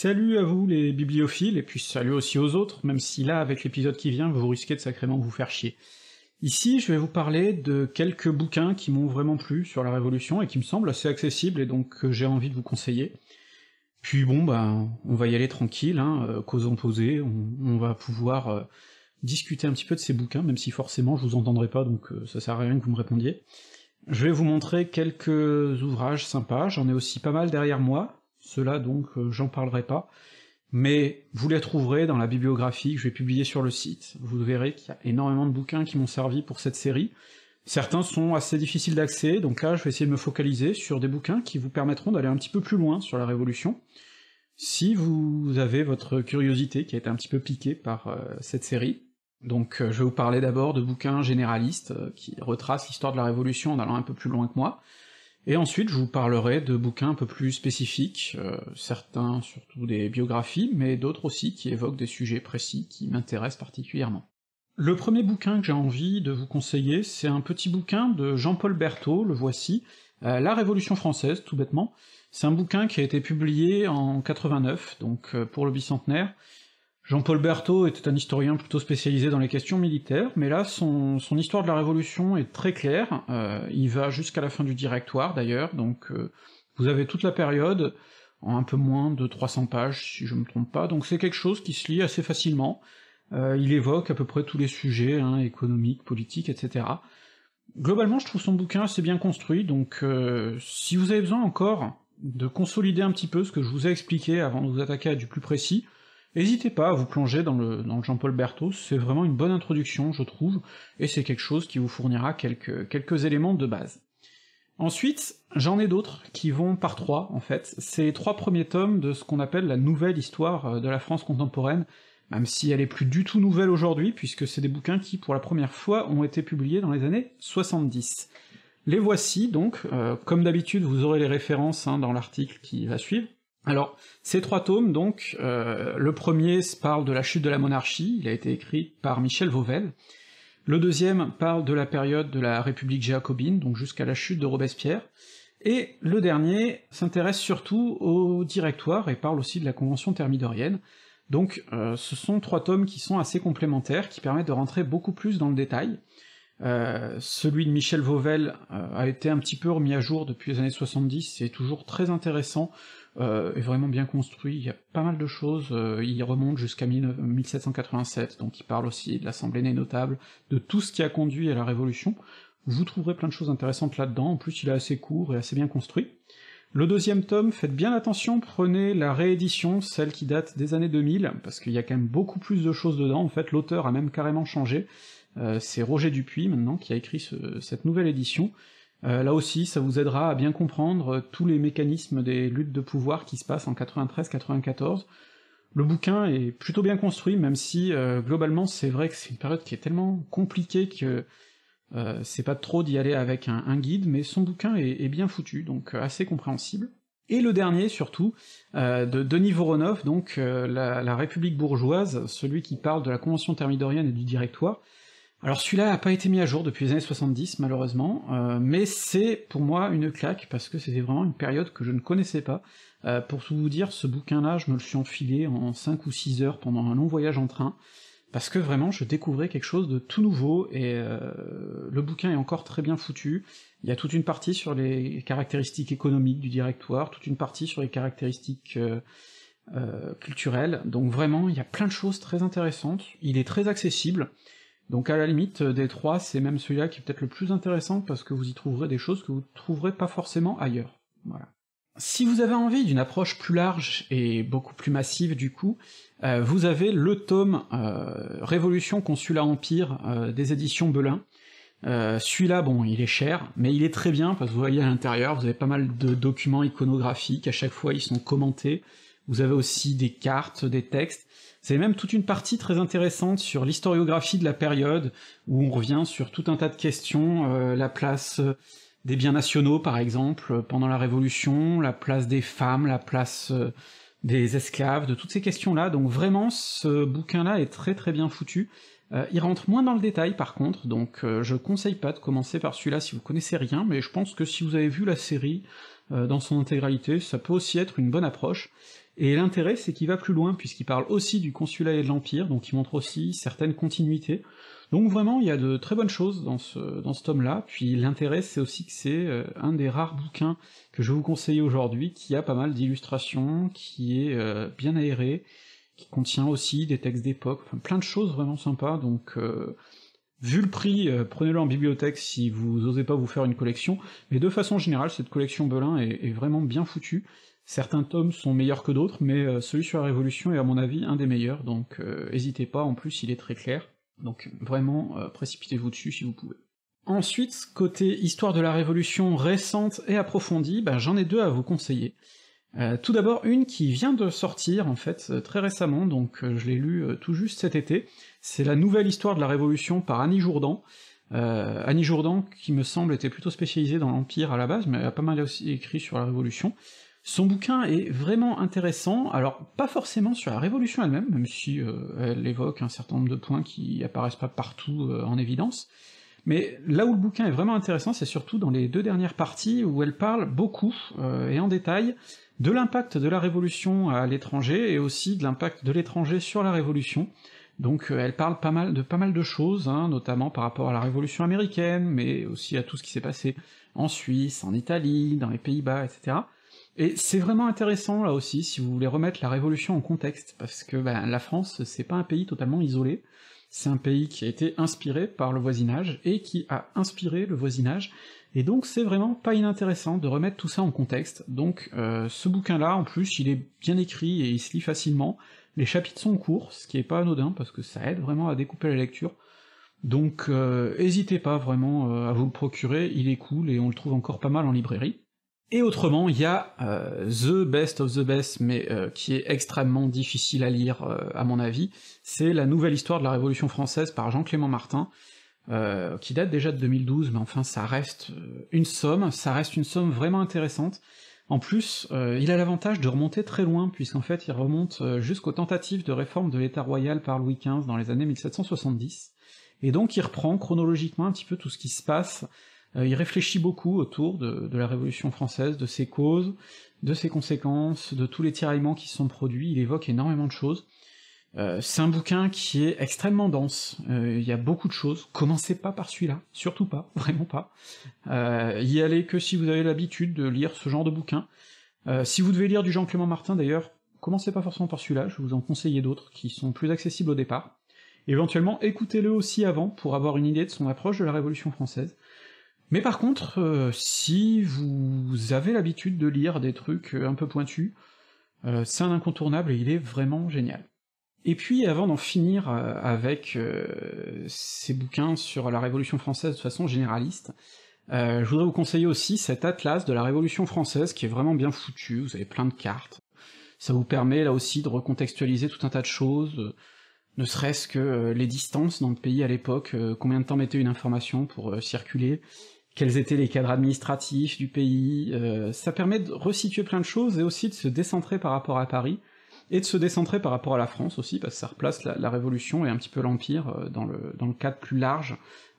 Salut à vous les bibliophiles, et puis salut aussi aux autres, même si là, avec l'épisode qui vient, vous risquez de sacrément vous faire chier. Ici, je vais vous parler de quelques bouquins qui m'ont vraiment plu sur la Révolution, et qui me semblent assez accessibles, et donc que j'ai envie de vous conseiller. Puis bon, bah, on va y aller tranquille, hein, euh, on, on, va pouvoir euh, discuter un petit peu de ces bouquins, même si forcément je vous entendrai pas, donc euh, ça sert à rien que vous me répondiez. Je vais vous montrer quelques ouvrages sympas, j'en ai aussi pas mal derrière moi, ceux-là donc euh, j'en parlerai pas, mais vous les trouverez dans la bibliographie que je vais publier sur le site, vous verrez qu'il y a énormément de bouquins qui m'ont servi pour cette série, certains sont assez difficiles d'accès, donc là je vais essayer de me focaliser sur des bouquins qui vous permettront d'aller un petit peu plus loin sur la Révolution, si vous avez votre curiosité qui a été un petit peu piquée par euh, cette série, donc euh, je vais vous parler d'abord de bouquins généralistes qui retracent l'histoire de la Révolution en allant un peu plus loin que moi, et ensuite je vous parlerai de bouquins un peu plus spécifiques, euh, certains surtout des biographies, mais d'autres aussi qui évoquent des sujets précis qui m'intéressent particulièrement. Le premier bouquin que j'ai envie de vous conseiller, c'est un petit bouquin de Jean-Paul Berthaud, le voici, euh, La Révolution française, tout bêtement. C'est un bouquin qui a été publié en 89, donc euh, pour le bicentenaire, Jean-Paul Berthaud était un historien plutôt spécialisé dans les questions militaires, mais là, son, histoire de la Révolution est très claire, euh, il va jusqu'à la fin du Directoire d'ailleurs, donc euh, vous avez toute la période, en un peu moins de 300 pages, si je me trompe pas, donc c'est quelque chose qui se lit assez facilement, euh, il évoque à peu près tous les sujets, hein, économiques, politiques, etc. Globalement, je trouve son bouquin assez bien construit, donc si vous avez besoin encore de consolider un petit peu ce que je vous ai expliqué avant de vous attaquer à du plus précis, N'hésitez pas à vous plonger dans le, Jean-Paul Berthaud, c'est vraiment une bonne introduction, je trouve, et c'est quelque chose qui vous fournira quelques, éléments de base. Ensuite, j'en ai d'autres qui vont par trois, en fait. C'est trois premiers tomes de ce qu'on appelle la nouvelle histoire euh, de la France contemporaine, même si elle est plus du tout nouvelle aujourd'hui, puisque c'est des bouquins qui, pour la première fois, ont été publiés dans les années 70. Les voici, donc, euh, comme d'habitude, vous aurez les références hein, dans l'article qui va suivre. Alors, ces trois tomes, donc, euh, le premier parle de la chute de la monarchie, il a été écrit par Michel Vauvel, le deuxième parle de la période de la République jacobine, donc jusqu'à la chute de Robespierre, et le dernier s'intéresse surtout au directoire et parle aussi de la Convention thermidorienne, donc euh, ce sont trois tomes qui sont assez complémentaires, qui permettent de rentrer beaucoup plus dans le détail, euh, celui de Michel Vauvel a été un petit peu remis à jour depuis les années 70, c'est toujours très intéressant, euh, est vraiment bien construit, il y a pas mal de choses, euh, il remonte jusqu'à 1787, donc il parle aussi de l'Assemblée des notables, de tout ce qui a conduit à la Révolution, vous trouverez plein de choses intéressantes là-dedans, en plus il est assez court et assez bien construit. Le deuxième tome, faites bien attention, prenez la réédition, celle qui date des années 2000, parce qu'il y a quand même beaucoup plus de choses dedans, en fait l'auteur a même carrément changé, euh, c'est Roger Dupuis maintenant qui a écrit ce, cette nouvelle édition, euh, là aussi, ça vous aidera à bien comprendre euh, tous les mécanismes des luttes de pouvoir qui se passent en 93-94. Le bouquin est plutôt bien construit, même si euh, globalement c'est vrai que c'est une période qui est tellement compliquée que c'est pas trop d'y aller avec un, guide, mais son bouquin est, bien foutu, donc assez compréhensible. Et le dernier surtout, de Denis Voronov, donc la République bourgeoise, celui qui parle de la Convention thermidorienne et du Directoire, alors celui-là a pas été mis à jour depuis les années 70 malheureusement, euh, mais c'est pour moi une claque parce que c'était vraiment une période que je ne connaissais pas. Euh, pour tout vous dire, ce bouquin-là, je me le suis enfilé en 5 ou 6 heures pendant un long voyage en train, parce que vraiment je découvrais quelque chose de tout nouveau, et euh, le bouquin est encore très bien foutu, il y a toute une partie sur les caractéristiques économiques du directoire, toute une partie sur les caractéristiques culturelles, donc vraiment il y a plein de choses très intéressantes, il est très accessible, donc à la limite, euh, des trois, c'est même celui-là qui est peut-être le plus intéressant parce que vous y trouverez des choses que vous trouverez pas forcément ailleurs. Voilà. Si vous avez envie d'une approche plus large et beaucoup plus massive du coup, euh, vous avez le tome euh, Révolution Consulat Empire des éditions Belin. Celui-là, bon, il est cher, mais il est très bien parce que vous voyez à l'intérieur, vous avez pas mal de documents iconographiques, à chaque fois ils sont commentés, vous avez aussi des cartes, des textes, c'est même toute une partie très intéressante sur l'historiographie de la période, où on revient sur tout un tas de questions, euh, la place euh, des biens nationaux par exemple, pendant la Révolution, la place des femmes, la place euh, des esclaves, de toutes ces questions-là, donc vraiment ce bouquin-là est très très bien foutu. Il rentre moins dans le détail par contre, donc je conseille pas de commencer par celui-là si vous connaissez rien, mais je pense que si vous avez vu la série dans son intégralité, ça peut aussi être une bonne approche. Et l'intérêt c'est qu'il va plus loin, puisqu'il parle aussi du consulat et de l'Empire, donc il montre aussi certaines continuités, donc vraiment il y a de très bonnes choses dans ce, dans tome-là, puis l'intérêt c'est aussi que c'est euh, un des rares bouquins que je vous conseiller aujourd'hui, qui a pas mal d'illustrations, qui est euh, bien aéré, qui contient aussi des textes d'époque, enfin plein de choses vraiment sympas, donc... Euh, Vu le prix, prenez-le en bibliothèque si vous osez pas vous faire une collection, mais de façon générale, cette collection Belin est vraiment bien foutue, Certains tomes sont meilleurs que d'autres, mais euh, celui sur la Révolution est à mon avis un des meilleurs, donc n'hésitez pas, en plus il est très clair, donc vraiment euh, précipitez-vous dessus si vous pouvez. Ensuite, côté histoire de la Révolution récente et approfondie, ben, j'en ai deux à vous conseiller. Euh, tout d'abord une qui vient de sortir en fait très récemment, donc je l'ai lu tout juste cet été, c'est la nouvelle histoire de la Révolution par Annie Jourdan, Annie Jourdan, qui me semble était plutôt spécialisée dans l'Empire à la base, mais elle a pas mal aussi écrit sur la Révolution, son bouquin est vraiment intéressant, alors pas forcément sur la Révolution elle-même, même si euh, elle évoque un certain nombre de points qui apparaissent pas partout euh, en évidence, mais là où le bouquin est vraiment intéressant, c'est surtout dans les deux dernières parties où elle parle beaucoup euh, et en détail de l'impact de la Révolution à l'étranger et aussi de l'impact de l'étranger sur la Révolution. Donc elle parle pas mal de pas mal de choses, hein, notamment par rapport à la Révolution américaine, mais aussi à tout ce qui s'est passé en Suisse, en Italie, dans les Pays-Bas, etc. Et c'est vraiment intéressant là aussi, si vous voulez remettre la Révolution en contexte, parce que ben, la France, c'est pas un pays totalement isolé, c'est un pays qui a été inspiré par le voisinage, et qui a inspiré le voisinage, et donc c'est vraiment pas inintéressant de remettre tout ça en contexte, donc euh, ce bouquin-là, en plus, il est bien écrit et il se lit facilement, les chapitres sont courts, ce qui est pas anodin, parce que ça aide vraiment à découper la lecture, donc euh, n'hésitez pas vraiment euh, à vous le procurer, il est cool, et on le trouve encore pas mal en librairie. Et autrement, il y a euh, The Best of the Best, mais euh, qui est extrêmement difficile à lire, euh, à mon avis, c'est la nouvelle histoire de la Révolution française par Jean-Clément Martin, qui date déjà de 2012, mais enfin ça reste une somme, ça reste une somme vraiment intéressante. En plus, il a l'avantage de remonter très loin, puisqu'en fait il remonte jusqu'aux tentatives de réforme de l'État royal par Louis XV dans les années 1770, et donc il reprend chronologiquement un petit peu tout ce qui se passe il réfléchit beaucoup autour de, la Révolution française, de ses causes, de ses conséquences, de tous les tiraillements qui se sont produits, il évoque énormément de choses. Euh, c'est un bouquin qui est extrêmement dense, euh, il y a beaucoup de choses, commencez pas par celui-là, surtout pas, vraiment pas. y allez que si vous avez l'habitude de lire ce genre de bouquin. si vous devez lire du Jean-Clément Martin d'ailleurs, commencez pas forcément par celui-là, je vais vous en conseiller d'autres qui sont plus accessibles au départ. Éventuellement, écoutez-le aussi avant pour avoir une idée de son approche de la Révolution française. Mais par contre, euh, si vous avez l'habitude de lire des trucs euh, un peu pointus, euh, c'est un incontournable et il est vraiment génial. Et puis, avant d'en finir avec ces bouquins sur la Révolution française de façon généraliste, je voudrais vous conseiller aussi cet atlas de la Révolution française qui est vraiment bien foutu, vous avez plein de cartes, ça vous permet là aussi de recontextualiser tout un tas de choses, ne serait-ce que les distances dans le pays à l'époque, combien de temps mettait une information pour circuler, quels étaient les cadres administratifs du pays, euh, ça permet de resituer plein de choses et aussi de se décentrer par rapport à Paris, et de se décentrer par rapport à la France aussi, parce que ça replace la, Révolution et un petit peu l'Empire euh, dans, le, cadre plus large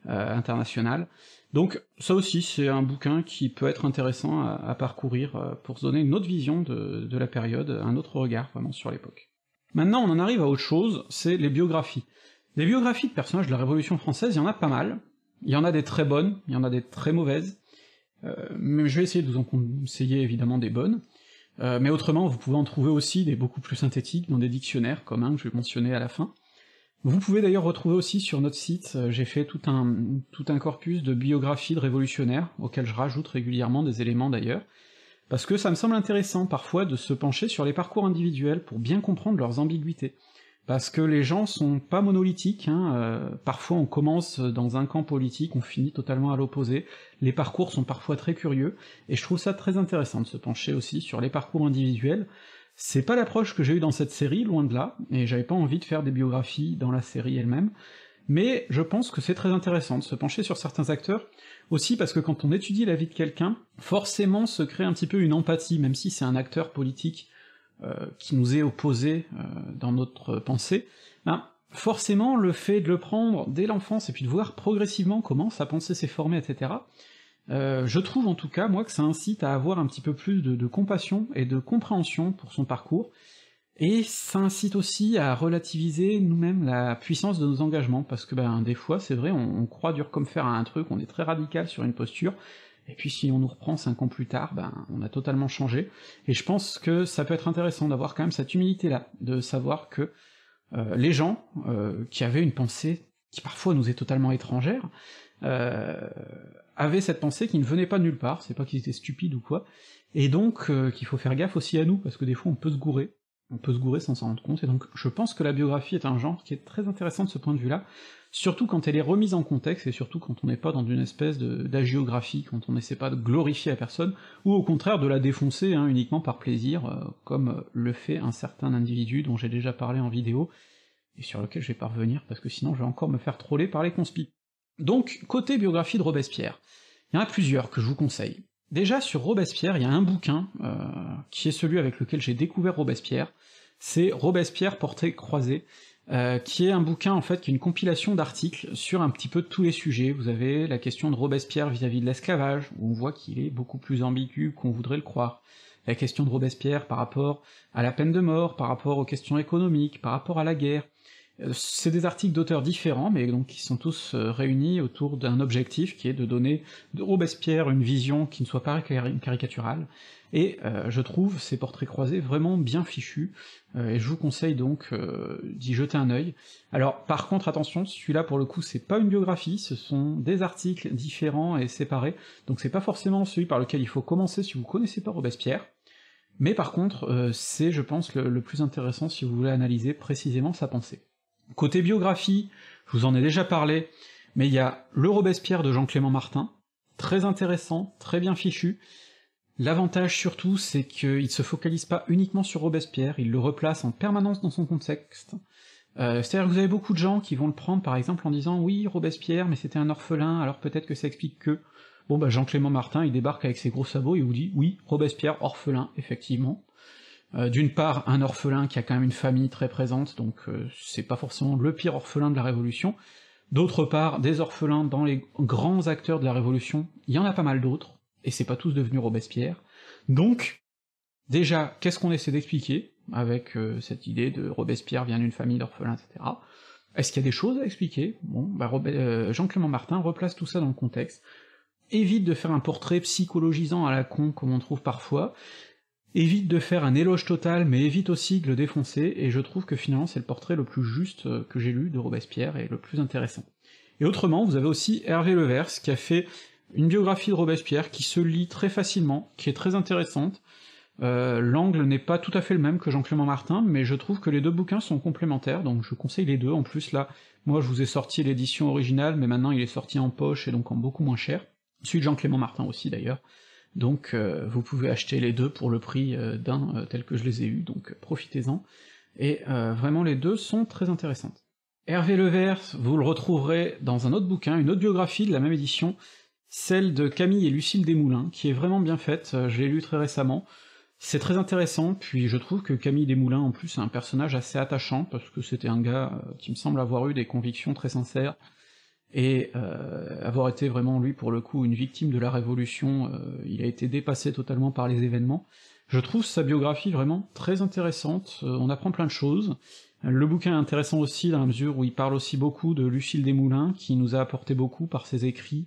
euh, international. Donc ça aussi c'est un bouquin qui peut être intéressant à, parcourir pour se donner une autre vision de, de la période, un autre regard vraiment sur l'époque. Maintenant on en arrive à autre chose, c'est les biographies. Les biographies de personnages de la Révolution française, il y en a pas mal, il y en a des très bonnes, il y en a des très mauvaises, euh, mais je vais essayer de vous en conseiller évidemment des bonnes. Euh, mais autrement, vous pouvez en trouver aussi des beaucoup plus synthétiques dans des dictionnaires, comme un que je vais mentionner à la fin. Vous pouvez d'ailleurs retrouver aussi sur notre site, euh, j'ai fait tout un, tout un corpus de biographies de révolutionnaires, auxquels je rajoute régulièrement des éléments d'ailleurs, parce que ça me semble intéressant parfois de se pencher sur les parcours individuels pour bien comprendre leurs ambiguïtés parce que les gens sont pas monolithiques, hein, euh, parfois on commence dans un camp politique, on finit totalement à l'opposé, les parcours sont parfois très curieux, et je trouve ça très intéressant de se pencher aussi sur les parcours individuels. C'est pas l'approche que j'ai eue dans cette série, loin de là, et j'avais pas envie de faire des biographies dans la série elle-même, mais je pense que c'est très intéressant de se pencher sur certains acteurs, aussi parce que quand on étudie la vie de quelqu'un, forcément se crée un petit peu une empathie, même si c'est un acteur politique qui nous est opposé euh, dans notre pensée, ben, forcément le fait de le prendre dès l'enfance et puis de voir progressivement comment sa pensée s'est formée, etc., je trouve en tout cas, moi, que ça incite à avoir un petit peu plus de, compassion et de compréhension pour son parcours, et ça incite aussi à relativiser nous-mêmes la puissance de nos engagements, parce que ben des fois, c'est vrai, on, on, croit dur comme fer à un truc, on est très radical sur une posture, et puis si on nous reprend cinq ans plus tard, ben on a totalement changé, et je pense que ça peut être intéressant d'avoir quand même cette humilité-là, de savoir que euh, les gens euh, qui avaient une pensée qui parfois nous est totalement étrangère, euh, avaient cette pensée qui ne venait pas de nulle part, c'est pas qu'ils étaient stupides ou quoi, et donc qu'il faut faire gaffe aussi à nous, parce que des fois on peut se gourer, on peut se gourer sans s'en rendre compte, et donc je pense que la biographie est un genre qui est très intéressant de ce point de vue-là, surtout quand elle est remise en contexte, et surtout quand on n'est pas dans une espèce d'agiographie, quand on n'essaie pas de glorifier la personne, ou au contraire de la défoncer hein, uniquement par plaisir, euh, comme le fait un certain individu dont j'ai déjà parlé en vidéo, et sur lequel je vais pas revenir, parce que sinon je vais encore me faire troller par les conspis. Donc, côté biographie de Robespierre, il y en a plusieurs que je vous conseille. Déjà, sur Robespierre, il y a un bouquin, euh, qui est celui avec lequel j'ai découvert Robespierre, c'est Robespierre portrait croisé, euh, qui est un bouquin en fait qui est une compilation d'articles sur un petit peu tous les sujets. Vous avez la question de Robespierre vis-à-vis de l'esclavage, où on voit qu'il est beaucoup plus ambigu qu'on voudrait le croire. La question de Robespierre par rapport à la peine de mort, par rapport aux questions économiques, par rapport à la guerre. Euh, c'est des articles d'auteurs différents, mais donc qui sont tous euh, réunis autour d'un objectif qui est de donner de Robespierre une vision qui ne soit pas caricaturale, et euh, je trouve ces portraits croisés vraiment bien fichus, et je vous conseille donc d'y jeter un œil. Alors par contre attention, celui-là pour le coup c'est pas une biographie, ce sont des articles différents et séparés, donc c'est pas forcément celui par lequel il faut commencer si vous connaissez pas Robespierre, mais par contre c'est je pense le plus intéressant si vous voulez analyser précisément sa pensée. Côté biographie, je vous en ai déjà parlé, mais il y a le Robespierre de Jean-Clément Martin, très intéressant, très bien fichu. L'avantage surtout, c'est qu'il se focalise pas uniquement sur Robespierre, il le replace en permanence dans son contexte. Euh, C'est-à-dire que vous avez beaucoup de gens qui vont le prendre par exemple en disant oui, Robespierre, mais c'était un orphelin, alors peut-être que ça explique que... Bon bah Jean-Clément Martin, il débarque avec ses gros sabots et vous dit oui, Robespierre, orphelin, effectivement. Euh, d'une part, un orphelin qui a quand même une famille très présente, donc euh, c'est pas forcément le pire orphelin de la Révolution. D'autre part, des orphelins dans les grands acteurs de la Révolution, il y en a pas mal d'autres, et c'est pas tous devenus Robespierre. Donc, déjà, qu'est-ce qu'on essaie d'expliquer avec euh, cette idée de Robespierre vient d'une famille d'orphelins, etc. Est-ce qu'il y a des choses à expliquer? Bon, bah, Jean-Clément Martin replace tout ça dans le contexte, évite de faire un portrait psychologisant à la con comme on trouve parfois, évite de faire un éloge total, mais évite aussi de le défoncer, et je trouve que finalement c'est le portrait le plus juste euh, que j'ai lu de Robespierre, et le plus intéressant. Et autrement, vous avez aussi Hervé Levers, qui a fait une biographie de Robespierre qui se lit très facilement, qui est très intéressante. Euh, L'angle n'est pas tout à fait le même que Jean-Clément Martin, mais je trouve que les deux bouquins sont complémentaires, donc je conseille les deux. En plus, là, moi je vous ai sorti l'édition originale, mais maintenant il est sorti en poche et donc en beaucoup moins cher. Celui de Jean-Clément Martin aussi d'ailleurs. Donc euh, vous pouvez acheter les deux pour le prix euh, d'un euh, tel que je les ai eus, donc profitez-en. Et vraiment les deux sont très intéressantes. Hervé Levers, vous le retrouverez dans un autre bouquin, une autre biographie de la même édition, celle de Camille et Lucille Desmoulins, qui est vraiment bien faite, je l'ai lu très récemment. C'est très intéressant, puis je trouve que Camille Desmoulins en plus est un personnage assez attachant, parce que c'était un gars qui me semble avoir eu des convictions très sincères, et euh, avoir été vraiment lui pour le coup une victime de la révolution, euh, il a été dépassé totalement par les événements. Je trouve sa biographie vraiment très intéressante, euh, on apprend plein de choses. Le bouquin est intéressant aussi dans la mesure où il parle aussi beaucoup de Lucille Desmoulins, qui nous a apporté beaucoup par ses écrits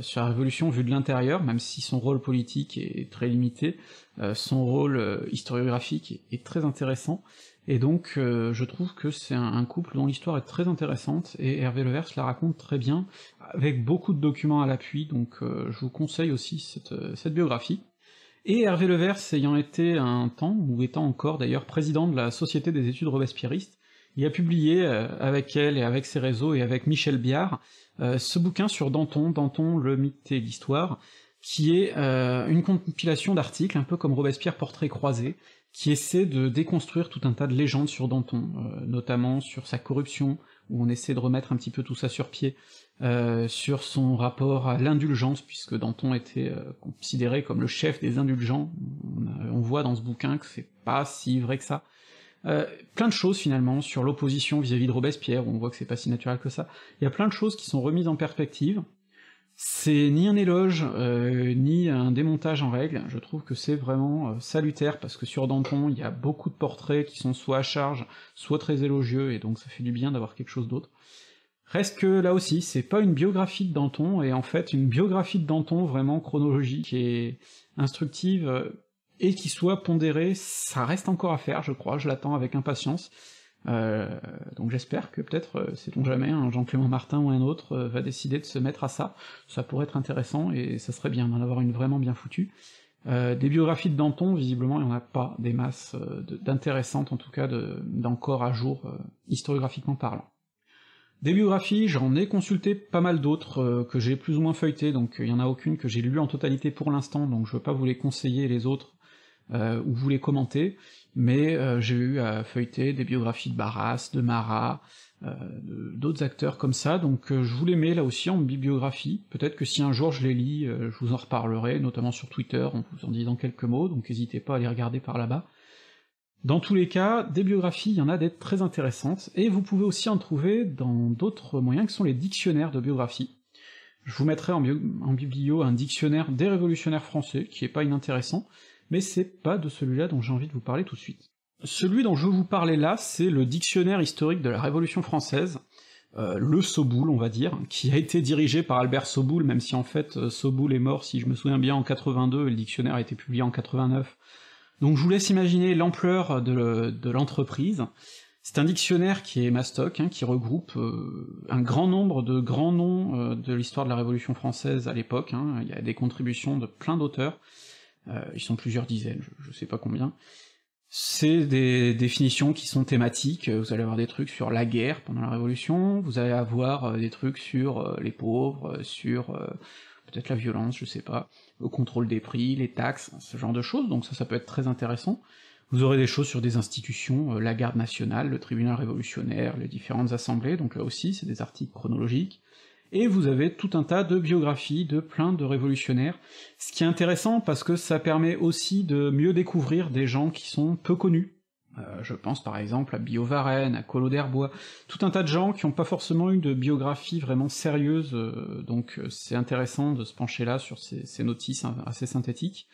sur la Révolution vue de l'intérieur, même si son rôle politique est très limité, son rôle historiographique est très intéressant, et donc euh, je trouve que c'est un, couple dont l'histoire est très intéressante, et Hervé Levers la raconte très bien, avec beaucoup de documents à l'appui, donc euh, je vous conseille aussi cette, cette biographie. Et Hervé Levers ayant été un temps, ou étant encore d'ailleurs président de la Société des études robespierristes, il a publié euh, avec elle et avec ses réseaux et avec Michel Biard ce bouquin sur Danton, Danton, le mythe et l'histoire, qui est une compilation d'articles, un peu comme Robespierre portrait croisé, qui essaie de déconstruire tout un tas de légendes sur Danton, euh, notamment sur sa corruption, où on essaie de remettre un petit peu tout ça sur pied, euh, sur son rapport à l'indulgence, puisque Danton était euh, considéré comme le chef des indulgents, on, voit dans ce bouquin que c'est pas si vrai que ça. plein de choses finalement sur l'opposition vis-à-vis de Robespierre, où on voit que c'est pas si naturel que ça. Il y a plein de choses qui sont remises en perspective, C'est ni un éloge, euh, ni un démontage en règle, je trouve que c'est vraiment euh, salutaire, parce que sur Danton, il y a beaucoup de portraits qui sont soit à charge, soit très élogieux, et donc ça fait du bien d'avoir quelque chose d'autre. Reste que là aussi, c'est pas une biographie de Danton, et en fait une biographie de Danton vraiment chronologique et instructive, et qui soit pondérée, ça reste encore à faire, je crois, je l'attends avec impatience. Euh, donc j'espère que peut-être, euh, sait-on jamais, un Jean-Clément Martin ou un autre euh, va décider de se mettre à ça, ça pourrait être intéressant, et ça serait bien d'en avoir une vraiment bien foutue. Euh, des biographies de Danton, visiblement, il n'y en a pas des masses d'intéressantes, en tout cas d'encore à jour, historiographiquement parlant. Des biographies, j'en ai consulté pas mal d'autres, que j'ai plus ou moins feuilletées, donc il y en a aucune que j'ai lu en totalité pour l'instant, donc je veux pas vous les conseiller les autres, ou vous les commentez, mais euh, j'ai eu à feuilleter des biographies de Barras, de Marat, euh, d'autres acteurs comme ça, donc euh, je vous les mets là aussi en bibliographie, peut-être que si un jour je les lis, je vous en reparlerai, notamment sur Twitter, en vous en disant quelques mots, donc n'hésitez pas à les regarder par là-bas. Dans tous les cas, des biographies, il y en a des très intéressantes, et vous pouvez aussi en trouver dans d'autres moyens que sont les dictionnaires de biographie. Je vous mettrai en, en biblio un dictionnaire des révolutionnaires français, qui est pas inintéressant, mais c'est pas de celui-là dont j'ai envie de vous parler tout de suite. Celui dont je veux vous parler là, c'est le dictionnaire historique de la Révolution française, euh, le Soboul, on va dire, qui a été dirigé par Albert Soboul, même si en fait euh, Soboul est mort, si je me souviens bien, en 82, et le dictionnaire a été publié en 89. Donc je vous laisse imaginer l'ampleur de l'entreprise. C'est un dictionnaire qui est mastoc, hein, qui regroupe euh, un grand nombre de grands noms de l'histoire de la Révolution française à l'époque, hein. il y a des contributions de plein d'auteurs, ils sont plusieurs dizaines, je, sais pas combien. C'est des définitions qui sont thématiques, vous allez avoir des trucs sur la guerre pendant la Révolution, vous allez avoir euh, des trucs sur euh, les pauvres, sur peut-être la violence, je sais pas, le contrôle des prix, les taxes, ce genre de choses, donc ça, ça peut être très intéressant. Vous aurez des choses sur des institutions, la garde nationale, le tribunal révolutionnaire, les différentes assemblées, donc là aussi c'est des articles chronologiques et vous avez tout un tas de biographies de plein de révolutionnaires, ce qui est intéressant parce que ça permet aussi de mieux découvrir des gens qui sont peu connus. Euh, je pense par exemple à Bio Varenne, à Collot d'Herbois, tout un tas de gens qui n'ont pas forcément eu de biographie vraiment sérieuse, euh, donc euh, c'est intéressant de se pencher là sur ces, ces notices assez synthétiques.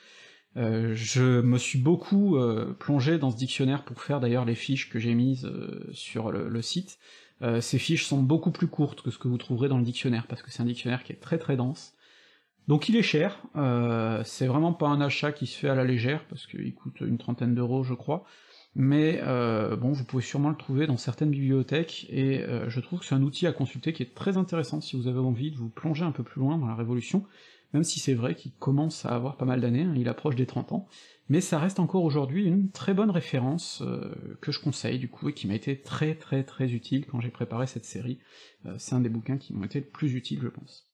Je me suis beaucoup plongé dans ce dictionnaire pour faire d'ailleurs les fiches que j'ai mises sur le site, euh, ces fiches sont beaucoup plus courtes que ce que vous trouverez dans le dictionnaire, parce que c'est un dictionnaire qui est très très dense. Donc il est cher, euh, c'est vraiment pas un achat qui se fait à la légère, parce qu'il coûte une trentaine d'euros je crois, mais euh, bon, vous pouvez sûrement le trouver dans certaines bibliothèques, et je trouve que c'est un outil à consulter qui est très intéressant. Si vous avez envie de vous plonger un peu plus loin dans la Révolution, même si c'est vrai qu'il commence à avoir pas mal d'années, hein, il approche des 30 ans, mais ça reste encore aujourd'hui une très bonne référence euh, que je conseille du coup et qui m'a été très très très utile quand j'ai préparé cette série. Euh, c'est un des bouquins qui m'ont été le plus utile, je pense.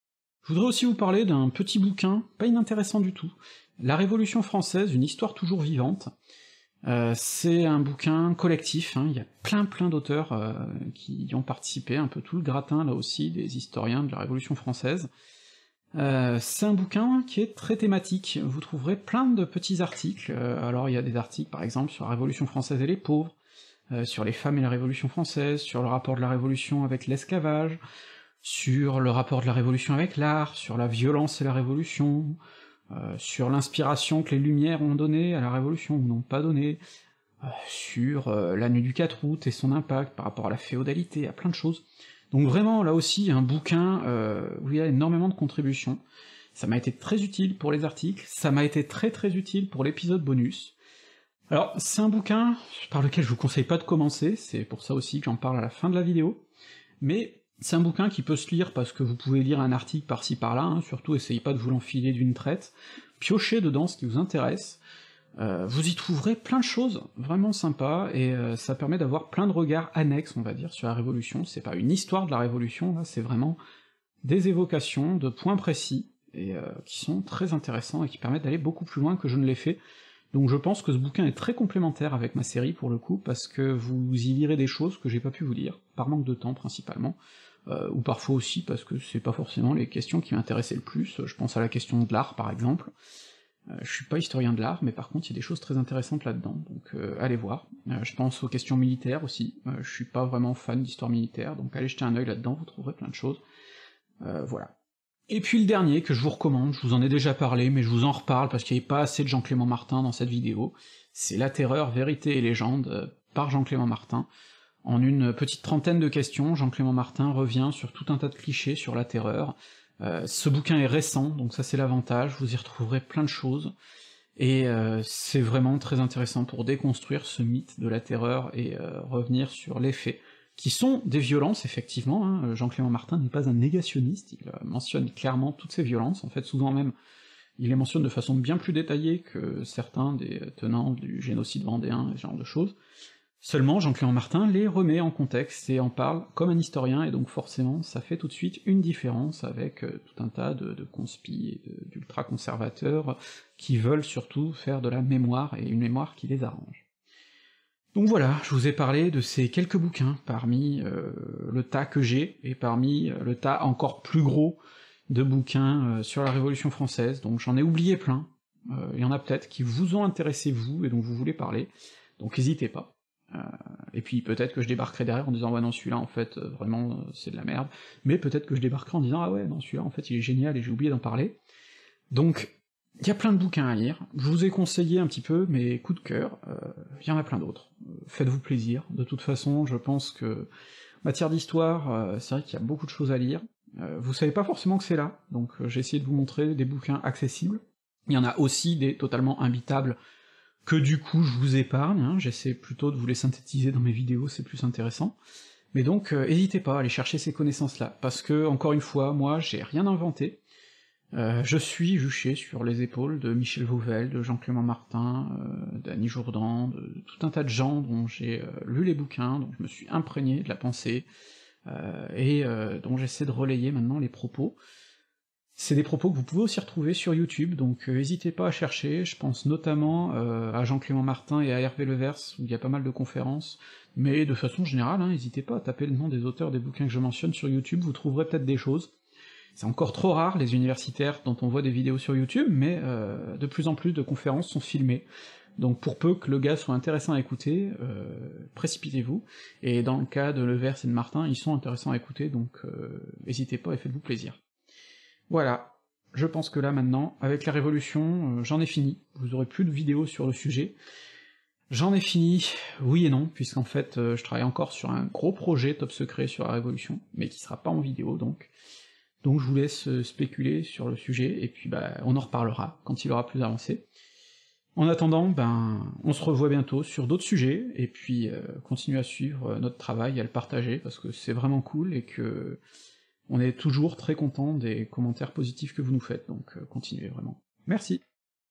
Je voudrais aussi vous parler d'un petit bouquin, pas inintéressant du tout, La Révolution française, une histoire toujours vivante. Euh, c'est un bouquin collectif, hein, il y a plein plein d'auteurs qui y ont participé, un peu tout le gratin là aussi, des historiens de la Révolution française. Euh, c'est un bouquin qui est très thématique, vous trouverez plein de petits articles, euh, alors il y a des articles par exemple sur la Révolution française et les pauvres, euh, sur les femmes et la Révolution française, sur le rapport de la Révolution avec l'esclavage, sur le rapport de la Révolution avec l'art, sur la violence et la Révolution, sur l'inspiration que les Lumières ont donnée à la Révolution ou n'ont pas donnée, sur la nuit du 4 août et son impact par rapport à la féodalité, à plein de choses. Donc vraiment, là aussi, un bouquin euh, où il y a énormément de contributions. Ça m'a été très utile pour les articles, ça m'a été très très utile pour l'épisode bonus. Alors, c'est un bouquin par lequel je vous conseille pas de commencer, c'est pour ça aussi que j'en parle à la fin de la vidéo, mais c'est un bouquin qui peut se lire parce que vous pouvez lire un article par-ci par-là, hein, surtout essayez pas de vous l'enfiler d'une traite, piochez dedans ce qui vous intéresse, euh, vous y trouverez plein de choses vraiment sympas, et euh, ça permet d'avoir plein de regards annexes, on va dire, sur la Révolution. C'est pas une histoire de la Révolution, là, c'est vraiment des évocations de points précis, et euh, qui sont très intéressants et qui permettent d'aller beaucoup plus loin que je ne l'ai fait. Donc je pense que ce bouquin est très complémentaire avec ma série pour le coup, parce que vous y lirez des choses que j'ai pas pu vous lire, par manque de temps principalement, ou parfois aussi parce que c'est pas forcément les questions qui m'intéressaient le plus, je pense à la question de l'art par exemple, euh, je suis pas historien de l'art, mais par contre il y a des choses très intéressantes là-dedans, donc euh, allez voir. Euh, je pense aux questions militaires aussi, je suis pas vraiment fan d'histoire militaire, donc allez jeter un œil là-dedans, vous trouverez plein de choses. voilà. Et puis le dernier que je vous recommande, je vous en ai déjà parlé, mais je vous en reparle parce qu'il n'y avait pas assez de Jean-Clément Martin dans cette vidéo, c'est La Terreur, Vérité et Légende, par Jean-Clément Martin. En une petite trentaine de questions, Jean-Clément Martin revient sur tout un tas de clichés sur la terreur. Euh, ce bouquin est récent, donc ça c'est l'avantage, vous y retrouverez plein de choses, et euh, c'est vraiment très intéressant pour déconstruire ce mythe de la terreur et revenir sur les faits qui sont des violences, effectivement, hein. Jean-Clément Martin n'est pas un négationniste, il mentionne clairement toutes ces violences, en fait souvent même il les mentionne de façon bien plus détaillée que certains des tenants du génocide vendéen ce genre de choses, seulement Jean-Clément Martin les remet en contexte et en parle comme un historien, et donc forcément ça fait tout de suite une différence avec euh, tout un tas de, de et d'ultra-conservateurs qui veulent surtout faire de la mémoire, et une mémoire qui les arrange. Donc voilà, je vous ai parlé de ces quelques bouquins parmi euh, le tas que j'ai, et parmi euh, le tas encore plus gros de bouquins sur la Révolution française, donc j'en ai oublié plein, il y en a peut-être qui vous ont intéressé vous, et dont vous voulez parler, donc n'hésitez pas. Et puis peut-être que je débarquerai derrière en disant ouais non celui-là en fait vraiment c'est de la merde, mais peut-être que je débarquerai en disant ah ouais non celui-là en fait il est génial et j'ai oublié d'en parler. Donc il y a plein de bouquins à lire, je vous ai conseillé un petit peu mes coups de cœur, il y en a plein d'autres faites-vous plaisir. De toute façon, je pense que matière d'histoire, euh, c'est vrai qu'il y a beaucoup de choses à lire. Euh, vous savez pas forcément que c'est là, donc euh, j'ai essayé de vous montrer des bouquins accessibles. Il y en a aussi des totalement imbitables que du coup je vous épargne, hein. j'essaie plutôt de vous les synthétiser dans mes vidéos, c'est plus intéressant. Mais donc, n'hésitez pas à aller chercher ces connaissances-là, parce que, encore une fois, moi, j'ai rien inventé, euh, je suis juché sur les épaules de Michel Vauvel, de Jean-Clément Martin, euh, d'Annie Jourdan, de, tout un tas de gens dont j'ai euh, lu les bouquins, dont je me suis imprégné de la pensée, et dont j'essaie de relayer maintenant les propos. C'est des propos que vous pouvez aussi retrouver sur YouTube, donc n'hésitez pas à chercher, je pense notamment à Jean-Clément Martin et à Hervé Levers, où il y a pas mal de conférences, mais de façon générale, hein, n'hésitez pas à taper le nom des auteurs des bouquins que je mentionne sur YouTube, vous trouverez peut-être des choses. C'est encore trop rare, les universitaires dont on voit des vidéos sur YouTube, mais euh, de plus en plus de conférences sont filmées. Donc pour peu que le gars soit intéressant à écouter, euh, précipitez-vous, et dans le cas de Levers et de Martin, ils sont intéressants à écouter, donc euh, n'hésitez pas et faites-vous plaisir. Voilà, je pense que là maintenant, avec la Révolution, j'en ai fini, vous aurez plus de vidéos sur le sujet, J'en ai fini, oui et non, puisqu'en fait je travaille encore sur un gros projet top secret sur la Révolution, mais qui sera pas en vidéo donc, donc je vous laisse euh, spéculer sur le sujet, et puis bah, on en reparlera quand il aura plus avancé. En attendant, ben, on se revoit bientôt sur d'autres sujets, et puis euh, continuez à suivre euh, notre travail, à le partager, parce que c'est vraiment cool, et que on est toujours très content des commentaires positifs que vous nous faites, donc continuez vraiment. Merci